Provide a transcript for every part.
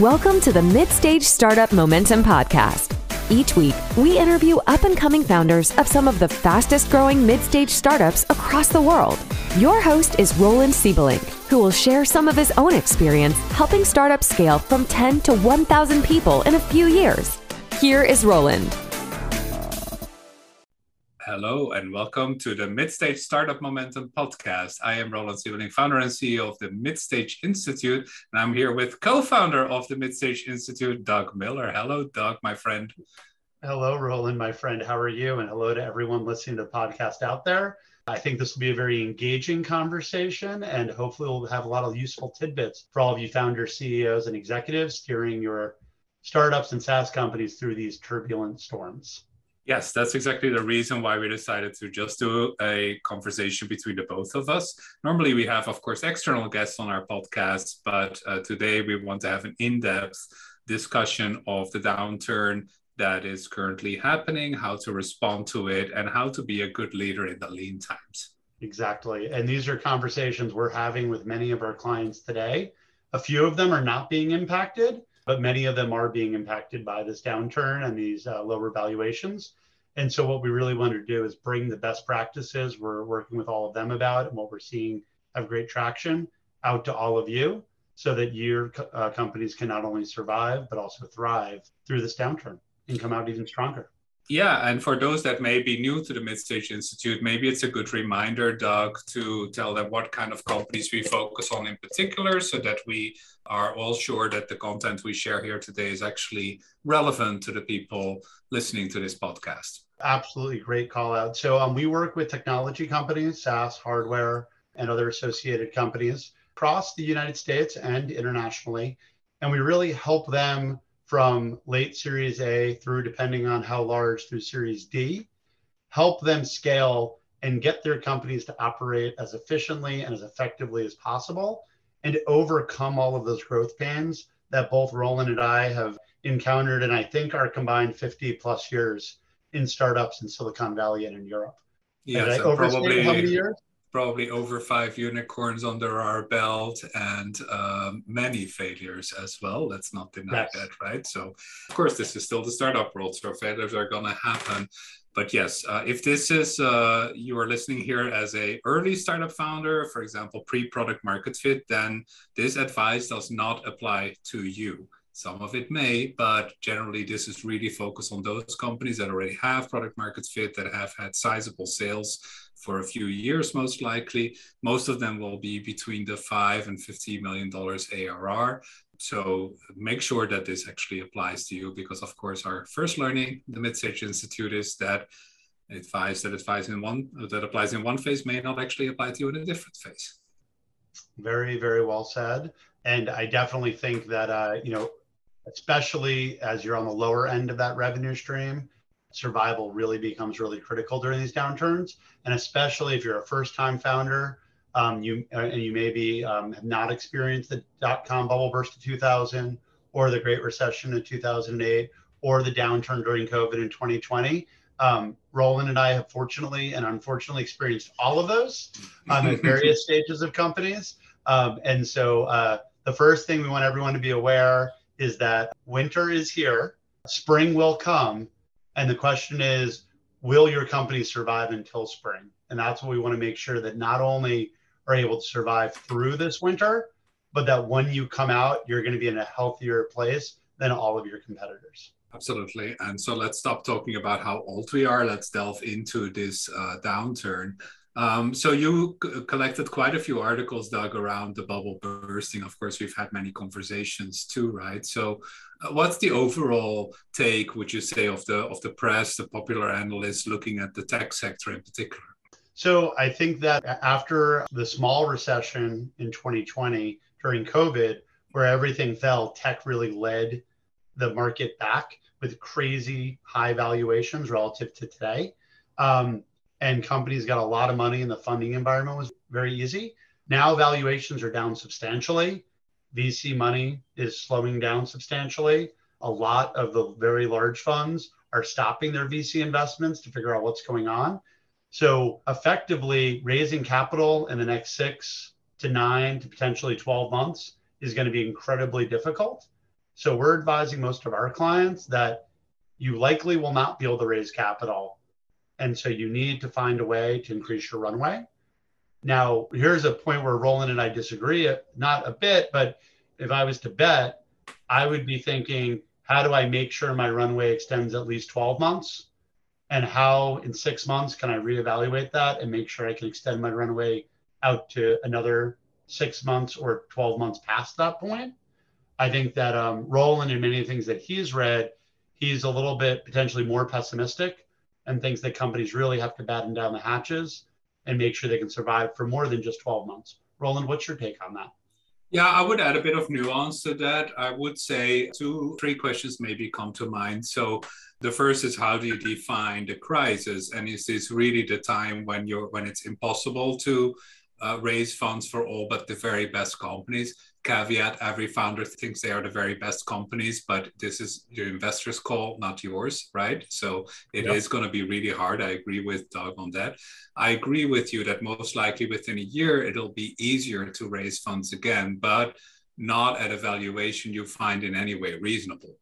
Welcome to the Midstage Startup Momentum Podcast. Each week, we interview up and coming founders of some of the fastest growing mid stage startups across the world. Your host is Roland Siebelink, who will share some of his own experience helping startups scale from 10 to 1,000 people in a few years. Here is Roland. Hello and welcome to the Midstage Startup Momentum podcast. I am Roland Siebelink, founder and CEO of the Midstage Institute, and I'm here with co-founder of the Midstage Institute, Doug Miller. Hello, Doug, my friend. Hello, Roland, my friend. How are you? And hello to everyone listening to the podcast out there. I think this will be a very engaging conversation, and hopefully, we'll have a lot of useful tidbits for all of you founders, CEOs, and executives steering your startups and SaaS companies through these turbulent storms. Yes, that's exactly the reason why we decided to just do a conversation between the both of us. Normally, we have, of course, external guests on our podcast, but uh, today we want to have an in depth discussion of the downturn that is currently happening, how to respond to it, and how to be a good leader in the lean times. Exactly. And these are conversations we're having with many of our clients today. A few of them are not being impacted, but many of them are being impacted by this downturn and these uh, lower valuations. And so, what we really want to do is bring the best practices we're working with all of them about and what we're seeing have great traction out to all of you so that your uh, companies can not only survive, but also thrive through this downturn and come out even stronger. Yeah, and for those that may be new to the Midstage Institute, maybe it's a good reminder, Doug, to tell them what kind of companies we focus on in particular so that we are all sure that the content we share here today is actually relevant to the people listening to this podcast. Absolutely great call out. So um, we work with technology companies, SaaS, hardware, and other associated companies across the United States and internationally. And we really help them from late Series A through, depending on how large, through Series D, help them scale and get their companies to operate as efficiently and as effectively as possible and overcome all of those growth pains that both Roland and I have encountered and I think our combined 50 plus years in startups in Silicon Valley and in Europe. Yes, probably, how many years? Probably over five unicorns under our belt and um, many failures as well. Let's not deny yes. that, right? So, of course, this is still the startup world, so failures are going to happen. But yes, uh, if this is uh, you are listening here as a early startup founder, for example, pre-product market fit, then this advice does not apply to you. Some of it may, but generally, this is really focused on those companies that already have product market fit, that have had sizable sales for a few years, most likely. Most of them will be between the five and fifty million dollars ARR. So make sure that this actually applies to you, because of course, our first learning, the Midstage Institute, is that advice that advice in one that applies in one phase may not actually apply to you in a different phase. Very, very well said. And I definitely think that uh, you know, especially as you're on the lower end of that revenue stream, survival really becomes really critical during these downturns. And especially if you're a first time founder, um, you uh, and you maybe um, have not experienced the dot com bubble burst of 2000 or the Great Recession in 2008 or the downturn during COVID in 2020. Um, Roland and I have fortunately and unfortunately experienced all of those um, at various stages of companies. Um, and so uh, the first thing we want everyone to be aware is that winter is here, spring will come, and the question is, will your company survive until spring? And that's what we want to make sure that not only are able to survive through this winter, but that when you come out, you're going to be in a healthier place than all of your competitors. Absolutely. And so let's stop talking about how old we are. Let's delve into this uh, downturn. Um, so you collected quite a few articles, Doug, around the bubble bursting. Of course, we've had many conversations too, right? So, uh, what's the overall take, would you say, of the of the press, the popular analysts looking at the tech sector in particular? So, I think that after the small recession in 2020 during COVID, where everything fell, tech really led the market back with crazy high valuations relative to today. Um, and companies got a lot of money and the funding environment was very easy. Now valuations are down substantially. VC money is slowing down substantially. A lot of the very large funds are stopping their VC investments to figure out what's going on. So, effectively, raising capital in the next six to nine to potentially 12 months is going to be incredibly difficult. So we're advising most of our clients that you likely will not be able to raise capital. And so you need to find a way to increase your runway. Now, here's a point where Roland and I disagree, not a bit, but if I was to bet, I would be thinking, how do I make sure my runway extends at least 12 months? And how in six months can I reevaluate that and make sure I can extend my runway out to another six months or 12 months past that point? I think that um, Roland and many things that he's read, he's a little bit potentially more pessimistic and things that companies really have to batten down the hatches and make sure they can survive for more than just 12 months. Roland, what's your take on that? Yeah, I would add a bit of nuance to that. I would say two, three questions maybe come to mind. So the first is how do you define the crisis, and is this really the time when you're when it's impossible to uh, raise funds for all but the very best companies? Caveat every founder thinks they are the very best companies but this is your investors call not yours right? So it yep. is going to be really hard. I agree with doug on that. I agree with you that most likely within a year it'll be easier to raise funds again but not at a valuation you find in any way reasonable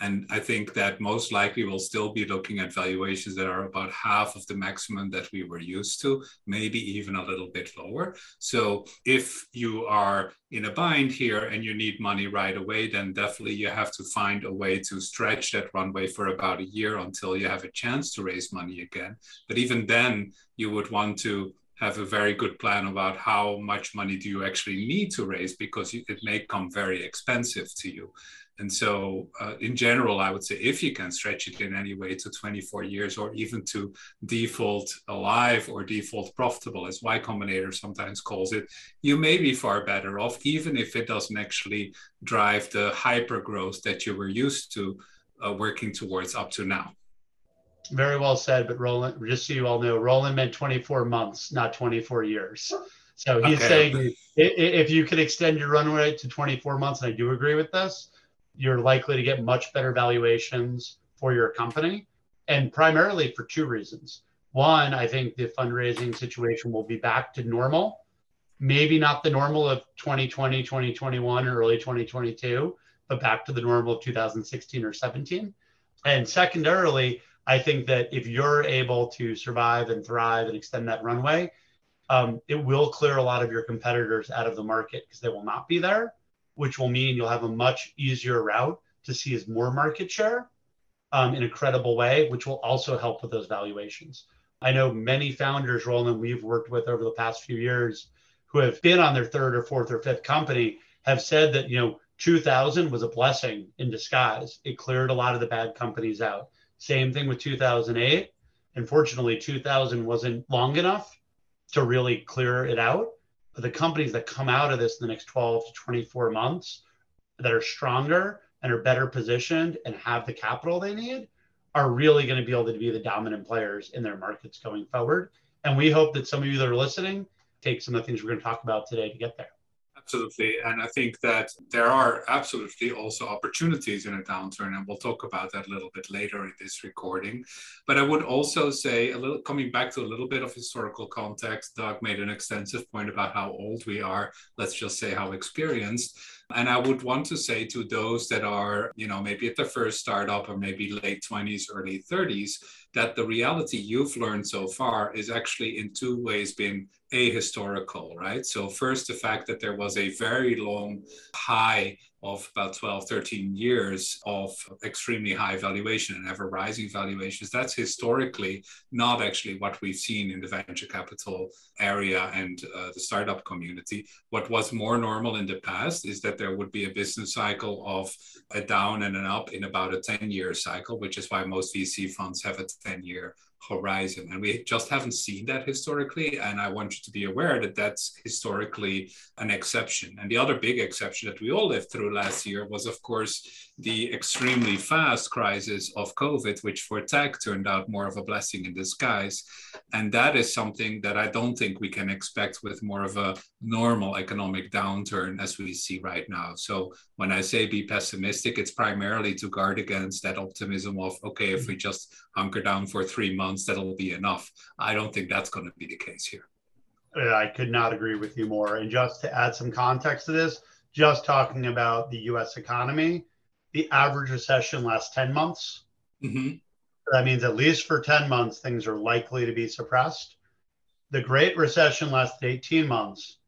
and I think that most likely we'll still be looking at valuations that are about half of the maximum that we were used to, maybe even a little bit lower. So if you are in a bind here and you need money right away, then definitely you have to find a way to stretch that runway for about a year until you have a chance to raise money again. But even then, you would want to have a very good plan about how much money do you actually need to raise because it may come very expensive to you. And so, uh, in general, I would say if you can stretch it in any way to 24 years or even to default alive or default profitable, as Y Combinator sometimes calls it, you may be far better off, even if it doesn't actually drive the hyper growth that you were used to uh, working towards up to now. Very well said. But Roland, just so you all know, Roland meant 24 months, not 24 years. So he's okay. saying if you could extend your runway to 24 months, and I do agree with this, you're likely to get much better valuations for your company, and primarily for two reasons. One, I think the fundraising situation will be back to normal, maybe not the normal of 2020, 2021, or early 2022, but back to the normal of 2016 or 17. And secondarily, I think that if you're able to survive and thrive and extend that runway, um, it will clear a lot of your competitors out of the market because they will not be there which will mean you'll have a much easier route to see as more market share um, in a credible way, which will also help with those valuations. I know many founders, Roland, we've worked with over the past few years who have been on their third or fourth or fifth company have said that, you know, 2000 was a blessing in disguise. It cleared a lot of the bad companies out. Same thing with 2008. Unfortunately, 2000 wasn't long enough to really clear it out the companies that come out of this in the next 12 to 24 months that are stronger and are better positioned and have the capital they need are really going to be able to be the dominant players in their markets going forward. And we hope that some of you that are listening take some of the things we're going to talk about today to get there. Absolutely. And I think that there are absolutely also opportunities in a downturn. And we'll talk about that a little bit later in this recording. But I would also say, a little coming back to a little bit of historical context, Doug made an extensive point about how old we are. Let's just say how experienced. And I would want to say to those that are, you know, maybe at the first startup or maybe late 20s, early 30s, that the reality you've learned so far is actually in two ways been ahistorical, right? So, first, the fact that there was a very long high of about 12, 13 years of extremely high valuation and ever rising valuations. That's historically not actually what we've seen in the venture capital area and uh, the startup community. What was more normal in the past is that there would be a business cycle of a down and an up in about a 10 year cycle, which is why most VC funds have a 10 year horizon. And we just haven't seen that historically. And I want you to be aware that that's historically an exception. And the other big exception that we all lived through last year was, of course, the extremely fast crisis of COVID, which for tech turned out more of a blessing in disguise. And that is something that I don't think we can expect with more of a normal economic downturn as we see right now. So when I say be pessimistic, it's primarily to guard against that optimism of, okay, if we just hunker down for three months, that'll be enough. I don't think that's going to be the case here. I could not agree with you more. And just to add some context to this, just talking about the US economy, the average recession lasts 10 months. Mm-hmm. That means at least for 10 months, things are likely to be suppressed. The Great Recession lasted 18 months.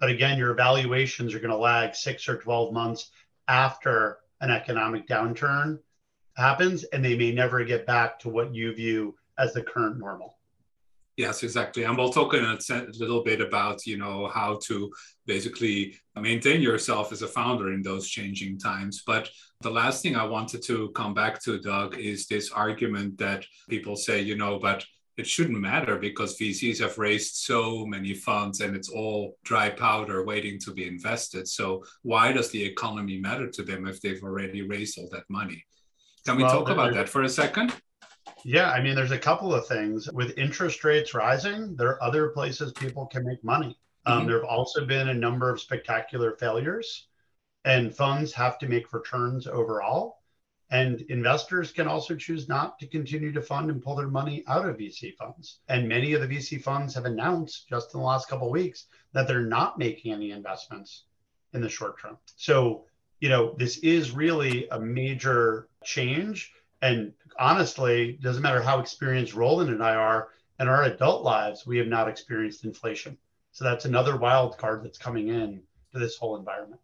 But again, your evaluations are going to lag six or 12 months after an economic downturn happens, and they may never get back to what you view as the current normal. Yes, exactly. And we'll talk in a little bit about, you know, how to basically maintain yourself as a founder in those changing times. But the last thing I wanted to come back to, Doug, is this argument that people say, you know, but it shouldn't matter because VCs have raised so many funds and it's all dry powder waiting to be invested. So why does the economy matter to them if they've already raised all that money? Can we well, talk about that for a second? Yeah, I mean, there's a couple of things. With interest rates rising, there are other places people can make money. Um, mm-hmm. there have also been a number of spectacular failures, and funds have to make returns overall. And investors can also choose not to continue to fund and pull their money out of VC funds. And many of the VC funds have announced just in the last couple of weeks that they're not making any investments in the short term. So, you know, this is really a major change. And honestly, doesn't matter how experienced Roland and I are in our adult lives, we have not experienced inflation. So that's another wild card that's coming in to this whole environment.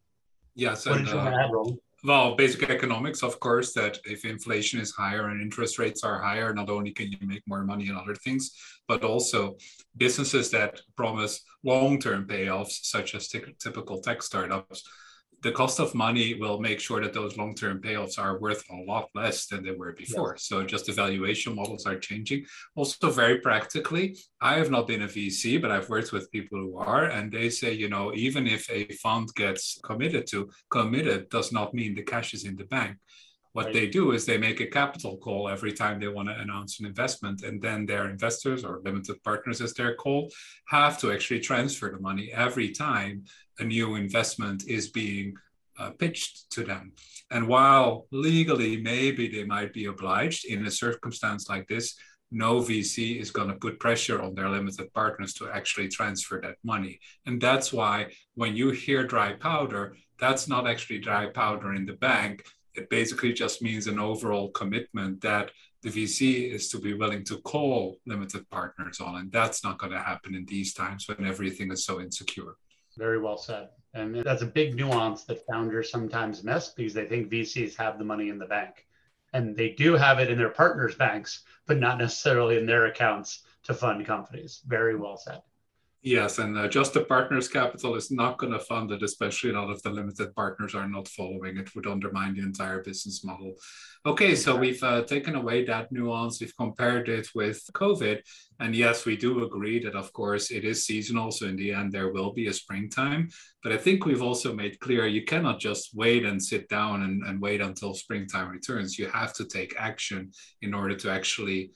Yes. What and, did you uh, want to add, Roland? well, basic economics, of course, that if inflation is higher and interest rates are higher, not only can you make more money and other things, but also businesses that promise long term payoffs, such as t- typical tech startups, the cost of money will make sure that those long-term payoffs are worth a lot less than they were before. Yes. So just the valuation models are changing. Also, very practically, I have not been a VC, but I've worked with people who are, and they say, you know, even if a fund gets committed to, committed does not mean the cash is in the bank. What right. they do is they make a capital call every time they want to announce an investment, and then their investors or limited partners, as they're called, have to actually transfer the money every time a new investment is being uh, pitched to them. And while legally maybe they might be obliged in a circumstance like this, no VC is going to put pressure on their limited partners to actually transfer that money. And that's why when you hear dry powder, that's not actually dry powder in the bank. It basically just means an overall commitment that the VC is to be willing to call limited partners on. And that's not going to happen in these times when everything is so insecure. Very well said. And that's a big nuance that founders sometimes miss because they think VCs have the money in the bank. And they do have it in their partners' banks, but not necessarily in their accounts to fund companies. Very well said. Yes, and uh, just the partners' capital is not going to fund it, especially not if the limited partners are not following. It would undermine the entire business model. Okay, so we've uh, taken away that nuance. We've compared it with COVID. And yes, we do agree that, of course, it is seasonal. So in the end, there will be a springtime. But I think we've also made clear you cannot just wait and sit down and, and wait until springtime returns. You have to take action in order to actually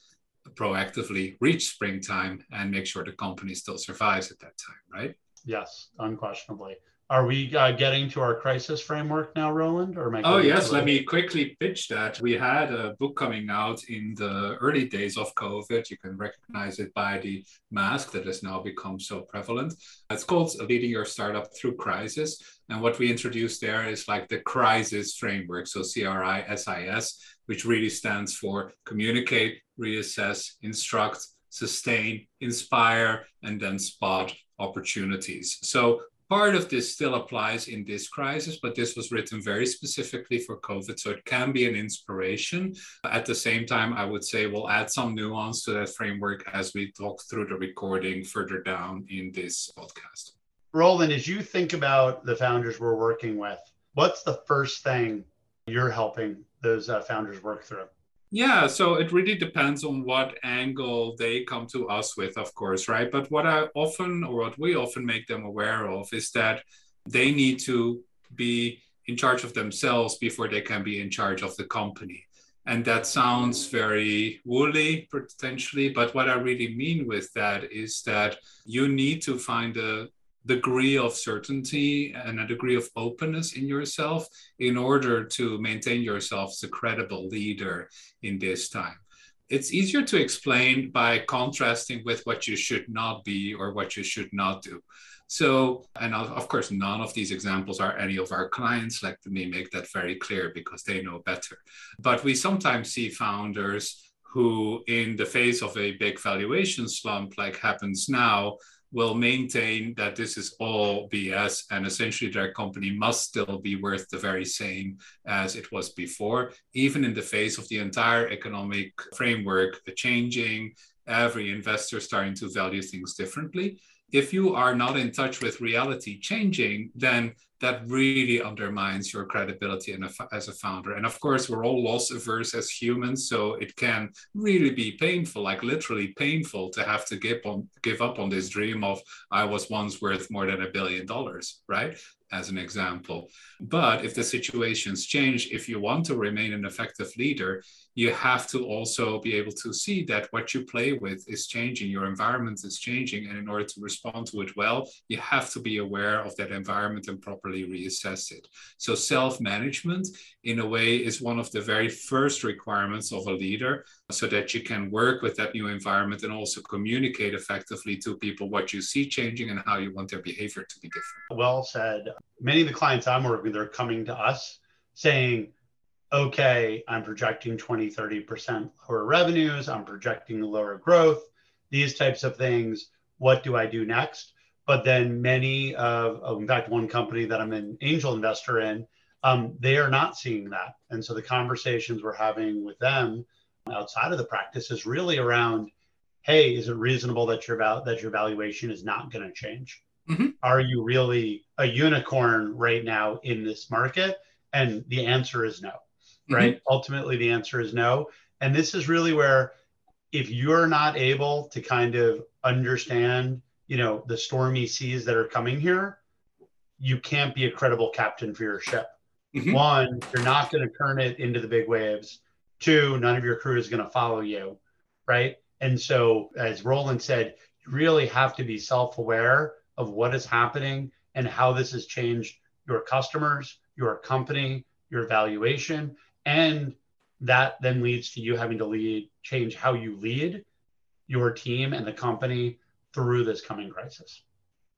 proactively reach springtime and make sure the company still survives at that time, right? Yes, unquestionably. Are we uh, getting to our crisis framework now, Roland? Or oh yes, let me quickly pitch that. We had a book coming out in the early days of COVID. You can recognize it by the mask that has now become so prevalent. It's called "Leading Your Startup Through Crisis," and what we introduced there is like the crisis framework. So C R I S I S, which really stands for communicate, reassess, instruct, sustain, inspire, and then spot opportunities. So part of this still applies in this crisis, but this was written very specifically for COVID. So it can be an inspiration. At the same time, I would say we'll add some nuance to that framework as we talk through the recording further down in this podcast. Roland, as you think about the founders we're working with, what's the first thing you're helping those uh, founders work through? Yeah, so it really depends on what angle they come to us with, of course, right? But what I often, or what we often make them aware of, is that they need to be in charge of themselves before they can be in charge of the company. And that sounds very woolly potentially, but what I really mean with that is that you need to find a degree of certainty and a degree of openness in yourself in order to maintain yourself as a credible leader in this time. It's easier to explain by contrasting with what you should not be or what you should not do. So, and of course, none of these examples are any of our clients. Let me make that very clear because they know better. But we sometimes see founders who, in the face of a big valuation slump like happens now, will maintain that this is all BS and essentially their company must still be worth the very same as it was before, even in the face of the entire economic framework changing, every investor starting to value things differently. If you are not in touch with reality changing, then that really undermines your credibility as a founder. And of course, we're all loss averse as humans, so it can really be painful, like literally painful, to have to give on give up on this dream of I was once worth more than a billion dollars, right? As an example. But if the situations change, if you want to remain an effective leader, you have to also be able to see that what you play with is changing, your environment is changing. And in order to respond to it well, you have to be aware of that environment and properly reassess it. So, self management, in a way, is one of the very first requirements of a leader so that you can work with that new environment and also communicate effectively to people what you see changing and how you want their behavior to be different. Well said. Many of the clients I'm working with are coming to us saying, okay, I'm projecting 20, 30% lower revenues, I'm projecting lower growth, these types of things. What do I do next? But then many of, in fact, one company that I'm an angel investor in, um, they are not seeing that. And so the conversations we're having with them outside of the practice is really around, hey, is it reasonable that your val- that your valuation is not going to change? Mm-hmm. Are you really a unicorn right now in this market? And the answer is no right? Mm-hmm. Ultimately, the answer is no. And this is really where, if you're not able to kind of understand, you know, the stormy seas that are coming here, you can't be a credible captain for your ship. Mm-hmm. One, you're not going to turn it into the big waves. Two, none of your crew is going to follow you, right? And so, as Roland said, you really have to be self aware of what is happening and how this has changed your customers, your company, your valuation, and that then leads to you having to lead change how you lead your team and the company through this coming crisis.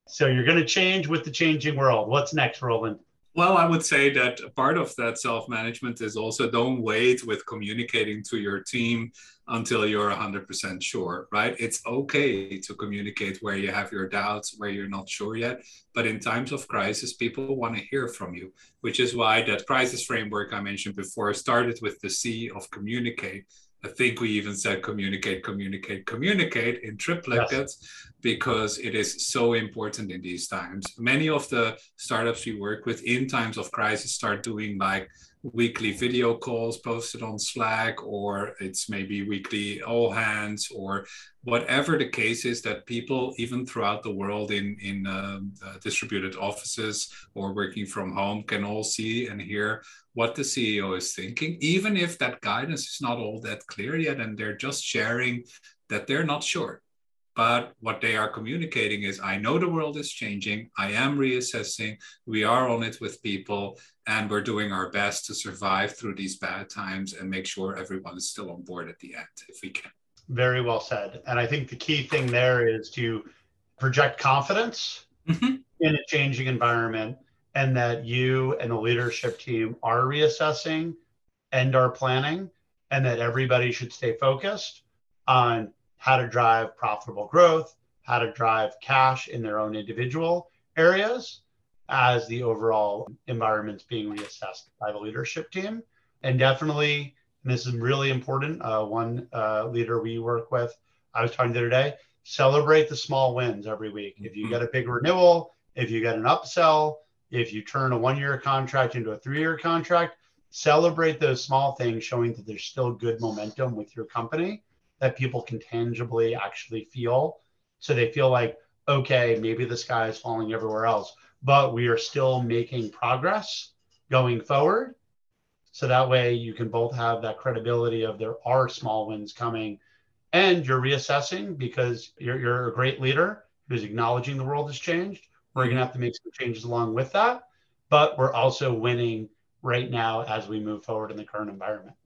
So you're going to change with the changing world. What's next roland well, I would say that part of that self management is also don't wait with communicating to your team until you're 100% sure, right? It's okay to communicate where you have your doubts, where you're not sure yet. But in times of crisis, people want to hear from you, which is why that crisis framework I mentioned before started with the C of communicate I think we even said communicate, communicate, communicate in triplets yes. because it is so important in these times. Many of the startups we work with in times of crisis start doing like weekly video calls posted on Slack, or it's maybe weekly all hands, or whatever the case is that people, even throughout the world in, in uh, uh, distributed offices or working from home, can all see and hear what the CEO is thinking, even if that guidance is not all that clear yet, and they're just sharing that they're not sure. But what they are communicating is I know the world is changing. I am reassessing. We are on it with people, and we're doing our best to survive through these bad times and make sure everyone is still on board at the end if we can. Very well said. And I think the key thing there is to project confidence mm-hmm. in a changing environment and that you and the leadership team are reassessing and are planning, and that everybody should stay focused on how to drive profitable growth, how to drive cash in their own individual areas as the overall environment's being reassessed by the leadership team. And definitely, and this is really important, uh, one uh, leader we work with, I was talking to the other day, celebrate the small wins every week. If you mm-hmm. get a big renewal, if you get an upsell, if you turn a one year contract into a three year contract, celebrate those small things, showing that there's still good momentum with your company that people can tangibly actually feel. So they feel like, okay, maybe the sky is falling everywhere else, but we are still making progress going forward. So that way you can both have that credibility of there are small wins coming and you're reassessing because you're, you're a great leader who's acknowledging the world has changed. We're going to have to make some changes along with that, but we're also winning right now as we move forward in the current environment.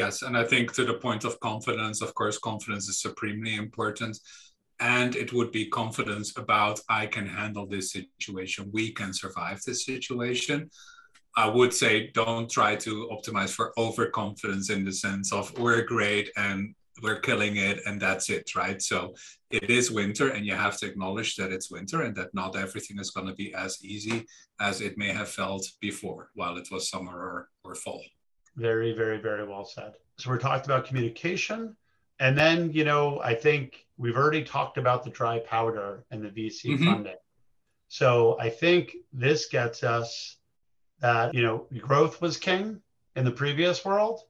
Yes, and I think to the point of confidence, of course, confidence is supremely important. and it would be confidence about I can handle this situation, we can survive this situation. I would say don't try to optimize for overconfidence in the sense of we're great and we're killing it and that's it, right? So it is winter and you have to acknowledge that it's winter and that not everything is going to be as easy as it may have felt before while it was summer or, or fall. Very, very, very well said. So we're talked about communication. And then, you know, I think we've already talked about the dry powder and the VC mm-hmm. funding. So I think this gets us that, you know, growth was king in the previous world.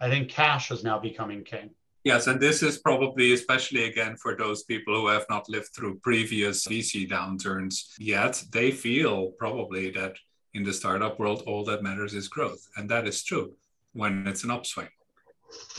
I think cash is now becoming king. Yes, and this is probably especially again for those people who have not lived through previous VC downturns yet. They feel probably that in the startup world, all that matters is growth. And that is true when it's an upswing.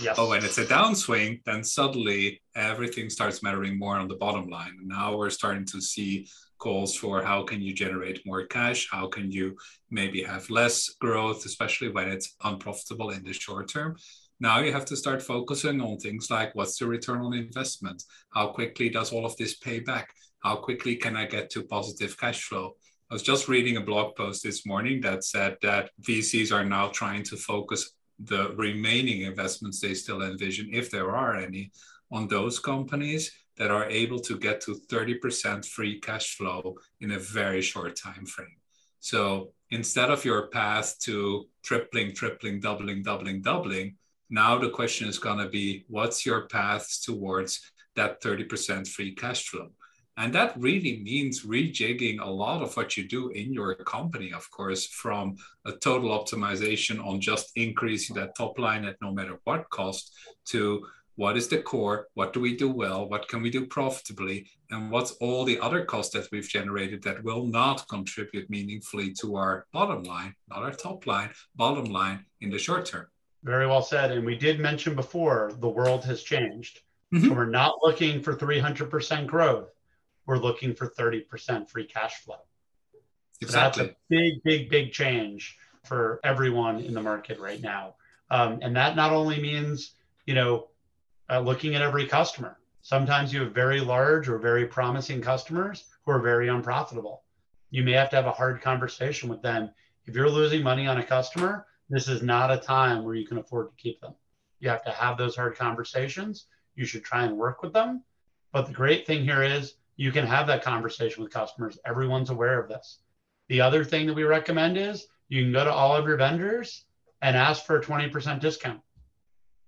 Yes. But when it's a downswing, then suddenly everything starts mattering more on the bottom line. Now we're starting to see calls for how can you generate more cash? How can you maybe have less growth, especially when it's unprofitable in the short term? Now you have to start focusing on things like what's the return on investment? How quickly does all of this pay back? How quickly can I get to positive cash flow? I was just reading a blog post this morning that said that VCs are now trying to focus the remaining investments they still envision, if there are any, on those companies that are able to get to 30% free cash flow in a very short time frame. So instead of your path to tripling, tripling, doubling, doubling, doubling, now the question is going to be what's your path towards that 30% free cash flow? And that really means rejigging a lot of what you do in your company, of course, from a total optimization on just increasing that top line at no matter what cost to what is the core, what do we do well, what can we do profitably, and what's all the other costs that we've generated that will not contribute meaningfully to our bottom line, not our top line, bottom line in the short term. Very well said. And we did mention before the world has changed. Mm-hmm. So we're not looking for 300% growth we're looking for 30% free cash flow. Exactly. So that's a big, big, big change for everyone in the market right now. Um, and that not only means, you know, uh, looking at every customer. Sometimes you have very large or very promising customers who are very unprofitable. You may have to have a hard conversation with them. If you're losing money on a customer, this is not a time where you can afford to keep them. You have to have those hard conversations. You should try and work with them. But the great thing here is you can have that conversation with customers. Everyone's aware of this. The other thing that we recommend is you can go to all of your vendors and ask for a 20% discount.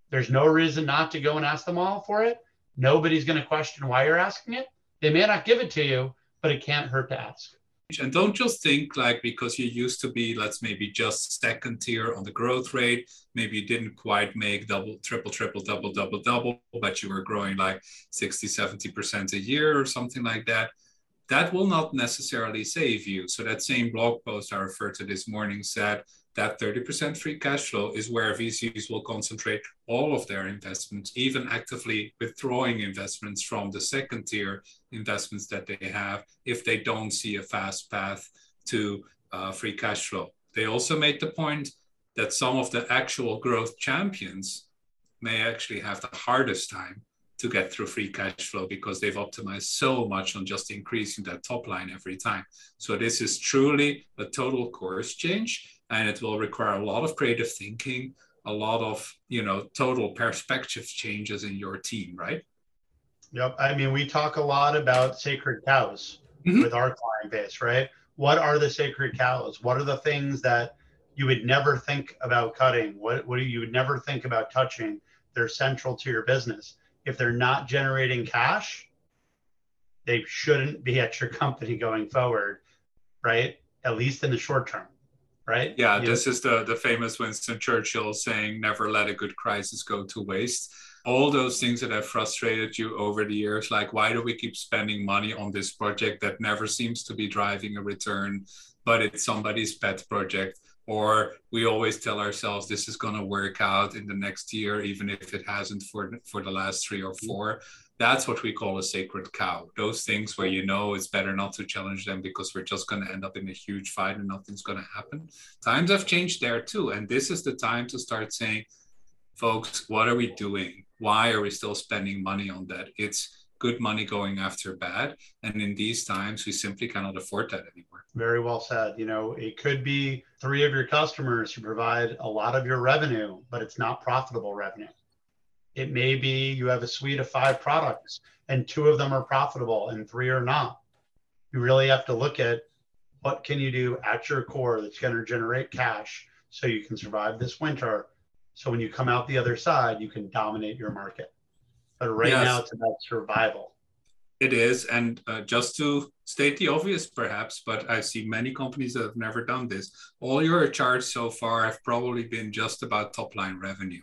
There's no reason not to go and ask them all for it. Nobody's going to question why you're asking it. They may not give it to you, but it can't hurt to ask. And don't just think like because you used to be, let's maybe just second tier on the growth rate, maybe you didn't quite make double, triple, triple, double, double, double, but you were growing like 60, 70% a year or something like that. That will not necessarily save you. So that same blog post I referred to this morning said that 30% free cash flow is where VCs will concentrate all of their investments, even actively withdrawing investments from the second tier investments that they have if they don't see a fast path to uh, free cash flow. They also made the point that some of the actual growth champions may actually have the hardest time to get through free cash flow because they've optimized so much on just increasing that top line every time. So this is truly a total course change and it will require a lot of creative thinking a lot of you know total perspective changes in your team right yep i mean we talk a lot about sacred cows mm-hmm. with our client base right what are the sacred cows what are the things that you would never think about cutting what, what do you would never think about touching they're central to your business if they're not generating cash they shouldn't be at your company going forward right at least in the short term right? Yeah, you this know? is the the famous Winston Churchill saying, "Never let a good crisis go to waste." All those things that have frustrated you over the years, like why do we keep spending money on this project that never seems to be driving a return, but it's somebody's pet project? Or we always tell ourselves this is going to work out in the next year, even if it hasn't for for the last three or mm-hmm. four that's what we call a sacred cow. Those things where you know it's better not to challenge them because we're just going to end up in a huge fight and nothing's going to happen. Times have changed there too. And this is the time to start saying, folks, what are we doing? Why are we still spending money on that? It's good money going after bad. And in these times, we simply cannot afford that anymore. Very well said. You know, it could be three of your customers who provide a lot of your revenue, but it's not profitable revenue. It may be you have a suite of five products and two of them are profitable and three are not. You really have to look at what can you do at your core that's going to generate cash so you can survive this winter. So when you come out the other side, you can dominate your market. But right yes. now, it's about survival. It is. And uh, just to state the obvious, perhaps, but I see many companies that have never done this. All your charts so far have probably been just about top line revenue.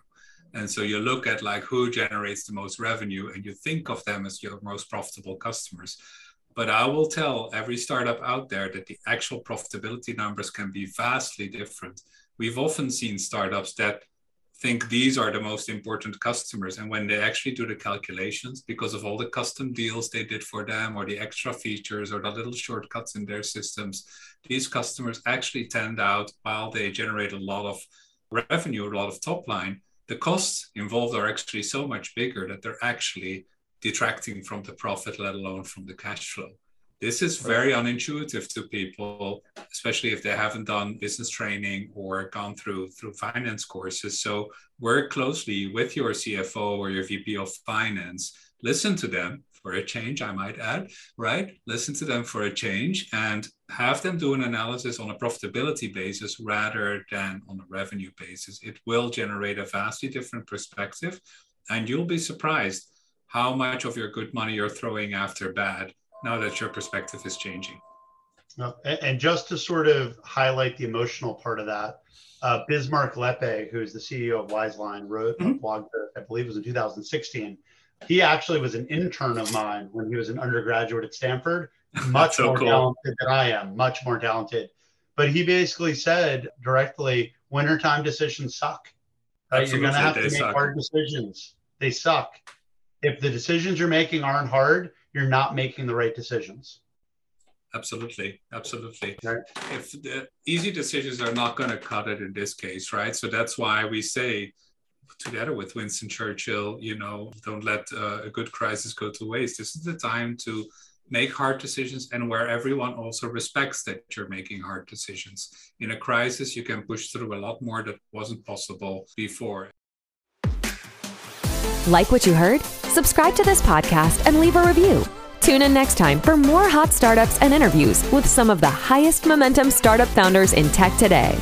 And so you look at like who generates the most revenue and you think of them as your most profitable customers. But I will tell every startup out there that the actual profitability numbers can be vastly different. We've often seen startups that think these are the most important customers. And when they actually do the calculations, because of all the custom deals they did for them, or the extra features, or the little shortcuts in their systems, these customers actually tend out while they generate a lot of revenue, a lot of top line. The costs involved are actually so much bigger that they're actually detracting from the profit, let alone from the cash flow. This is very unintuitive to people, especially if they haven't done business training or gone through through finance courses. So work closely with your CFO or your VP of finance. Listen to them for a change, I might add, right? Listen to them for a change and have them do an analysis on a profitability basis rather than on a revenue basis. It will generate a vastly different perspective, and you'll be surprised how much of your good money you're throwing after bad now that your perspective is changing. And just to sort of highlight the emotional part of that, uh, Bismarck Lepe, who's the CEO of Wizeline, wrote mm-hmm. a blog that I believe was in 2016. He actually was an intern of mine when he was an undergraduate at Stanford, much so more cool. talented than I am, much more talented. But he basically said directly, wintertime decisions suck. Right? You're going to have to make suck. hard decisions. They suck. If the decisions you're making aren't hard, you're not making the right decisions. Absolutely, absolutely. Right. If the easy decisions are not going to cut it in this case, right? So that's why we say, together with Winston Churchill, you know, don't let uh, a good crisis go to waste. This is the time to make hard decisions and where everyone also respects that you're making hard decisions. In a crisis, you can push through a lot more that wasn't possible before. Like what you heard? Subscribe to this podcast and leave a review. Tune in next time for more hot startups and interviews with some of the highest momentum startup founders in tech today.